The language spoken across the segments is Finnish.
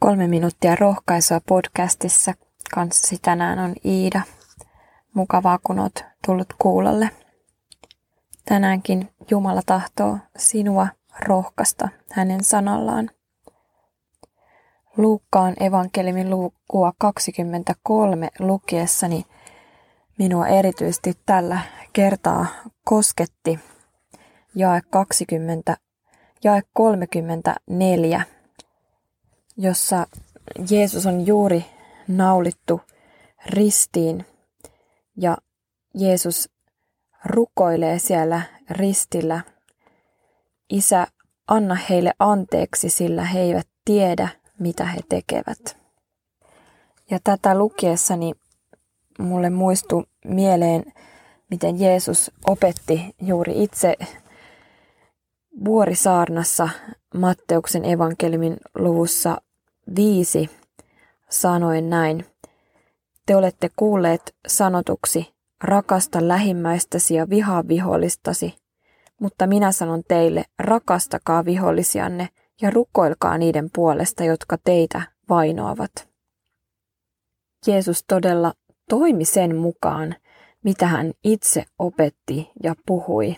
Kolme minuuttia rohkaisua podcastissa. Kanssasi tänään on Iida. Mukavaa, kun oot tullut kuulolle. Tänäänkin Jumala tahtoo sinua rohkaista hänen sanallaan. Luukkaan evankeliumin lukua 23 lukiessani minua erityisesti tällä kertaa kosketti jae 20, jae 34 jossa Jeesus on juuri naulittu ristiin ja Jeesus rukoilee siellä ristillä. Isä, anna heille anteeksi, sillä he eivät tiedä, mitä he tekevät. Ja tätä lukiessani mulle muistui mieleen, miten Jeesus opetti juuri itse Vuorisaarnassa Matteuksen evankeliumin luvussa viisi sanoen näin. Te olette kuulleet sanotuksi, rakasta lähimmäistäsi ja vihaa vihollistasi, mutta minä sanon teille, rakastakaa vihollisianne ja rukoilkaa niiden puolesta, jotka teitä vainoavat. Jeesus todella toimi sen mukaan, mitä hän itse opetti ja puhui.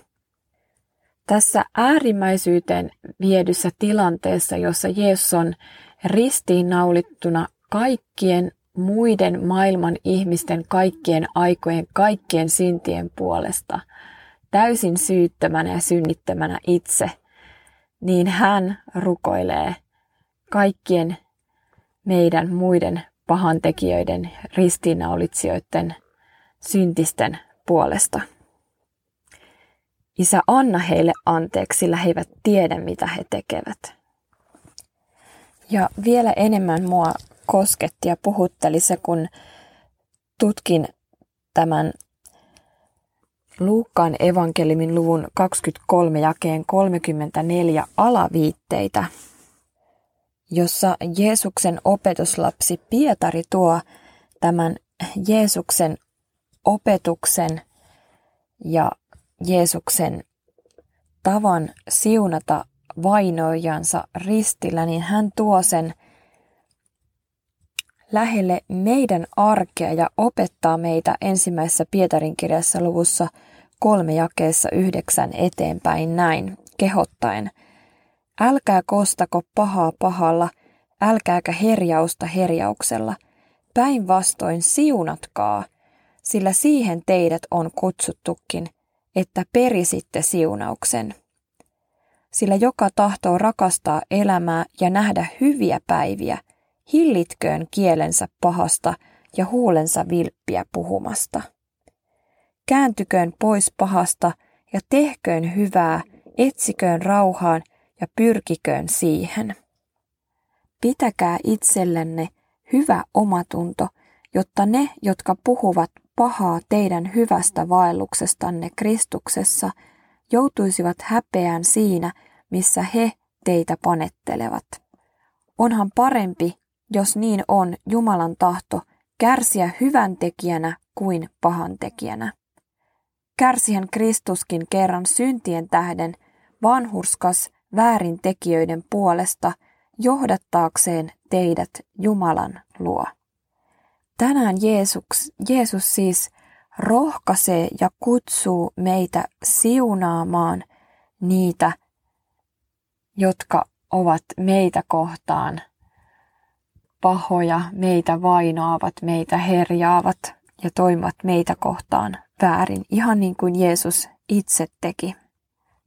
Tässä äärimmäisyyteen viedyssä tilanteessa, jossa Jeesus on ristiinnaulittuna kaikkien muiden maailman ihmisten kaikkien aikojen, kaikkien syntien puolesta, täysin syyttömänä ja synnittömänä itse, niin hän rukoilee kaikkien meidän muiden pahantekijöiden, ristiinnaulitsijoiden, syntisten puolesta. Isä, anna heille anteeksi, sillä he eivät tiedä, mitä he tekevät. Ja vielä enemmän mua kosketti ja puhutteli se, kun tutkin tämän Luukkaan evankelimin luvun 23 jakeen 34 alaviitteitä, jossa Jeesuksen opetuslapsi Pietari tuo tämän Jeesuksen opetuksen ja Jeesuksen tavan siunata vainoijansa ristillä, niin hän tuo sen lähelle meidän arkea ja opettaa meitä ensimmäisessä Pietarin kirjassa luvussa kolme jakeessa yhdeksän eteenpäin näin, kehottaen. Älkää kostako pahaa pahalla, älkääkä herjausta herjauksella. Päinvastoin siunatkaa, sillä siihen teidät on kutsuttukin, että perisitte siunauksen sillä joka tahtoo rakastaa elämää ja nähdä hyviä päiviä, hillitköön kielensä pahasta ja huulensa vilppiä puhumasta. Kääntyköön pois pahasta ja tehköön hyvää, etsiköön rauhaan ja pyrkiköön siihen. Pitäkää itsellenne hyvä omatunto, jotta ne, jotka puhuvat pahaa teidän hyvästä vaelluksestanne Kristuksessa, joutuisivat häpeään siinä, missä he teitä panettelevat. Onhan parempi, jos niin on Jumalan tahto, kärsiä hyvän tekijänä kuin pahan tekijänä. Kärsihän Kristuskin kerran syntien tähden vanhurskas väärintekijöiden puolesta johdattaakseen teidät Jumalan luo. Tänään Jeesus, Jeesus siis rohkaisee ja kutsuu meitä siunaamaan niitä, jotka ovat meitä kohtaan pahoja, meitä vainoavat, meitä herjaavat ja toimivat meitä kohtaan väärin, ihan niin kuin Jeesus itse teki.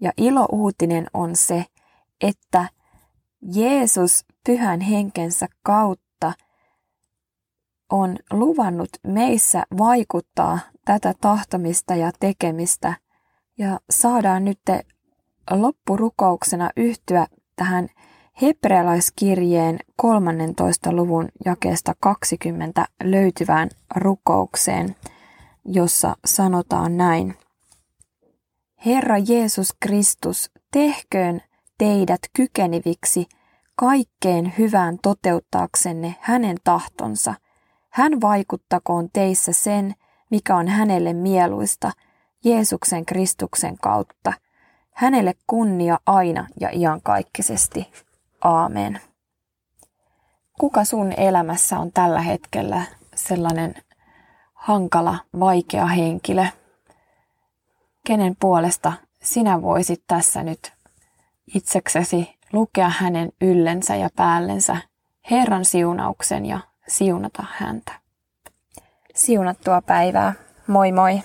Ja ilo uutinen on se, että Jeesus pyhän henkensä kautta on luvannut meissä vaikuttaa tätä tahtomista ja tekemistä ja saadaan nyt loppurukouksena yhtyä tähän hebrealaiskirjeen 13. luvun jakeesta 20 löytyvään rukoukseen, jossa sanotaan näin. Herra Jeesus Kristus, tehköön teidät kykeniviksi kaikkeen hyvään toteuttaaksenne hänen tahtonsa. Hän vaikuttakoon teissä sen, mikä on hänelle mieluista, Jeesuksen Kristuksen kautta – Hänelle kunnia aina ja iankaikkisesti. Aamen. kuka sun elämässä on tällä hetkellä sellainen hankala, vaikea henkilö, kenen puolesta sinä voisit tässä nyt itseksesi lukea hänen yllensä ja päällensä Herran siunauksen ja siunata häntä. Siunattua päivää. Moi moi!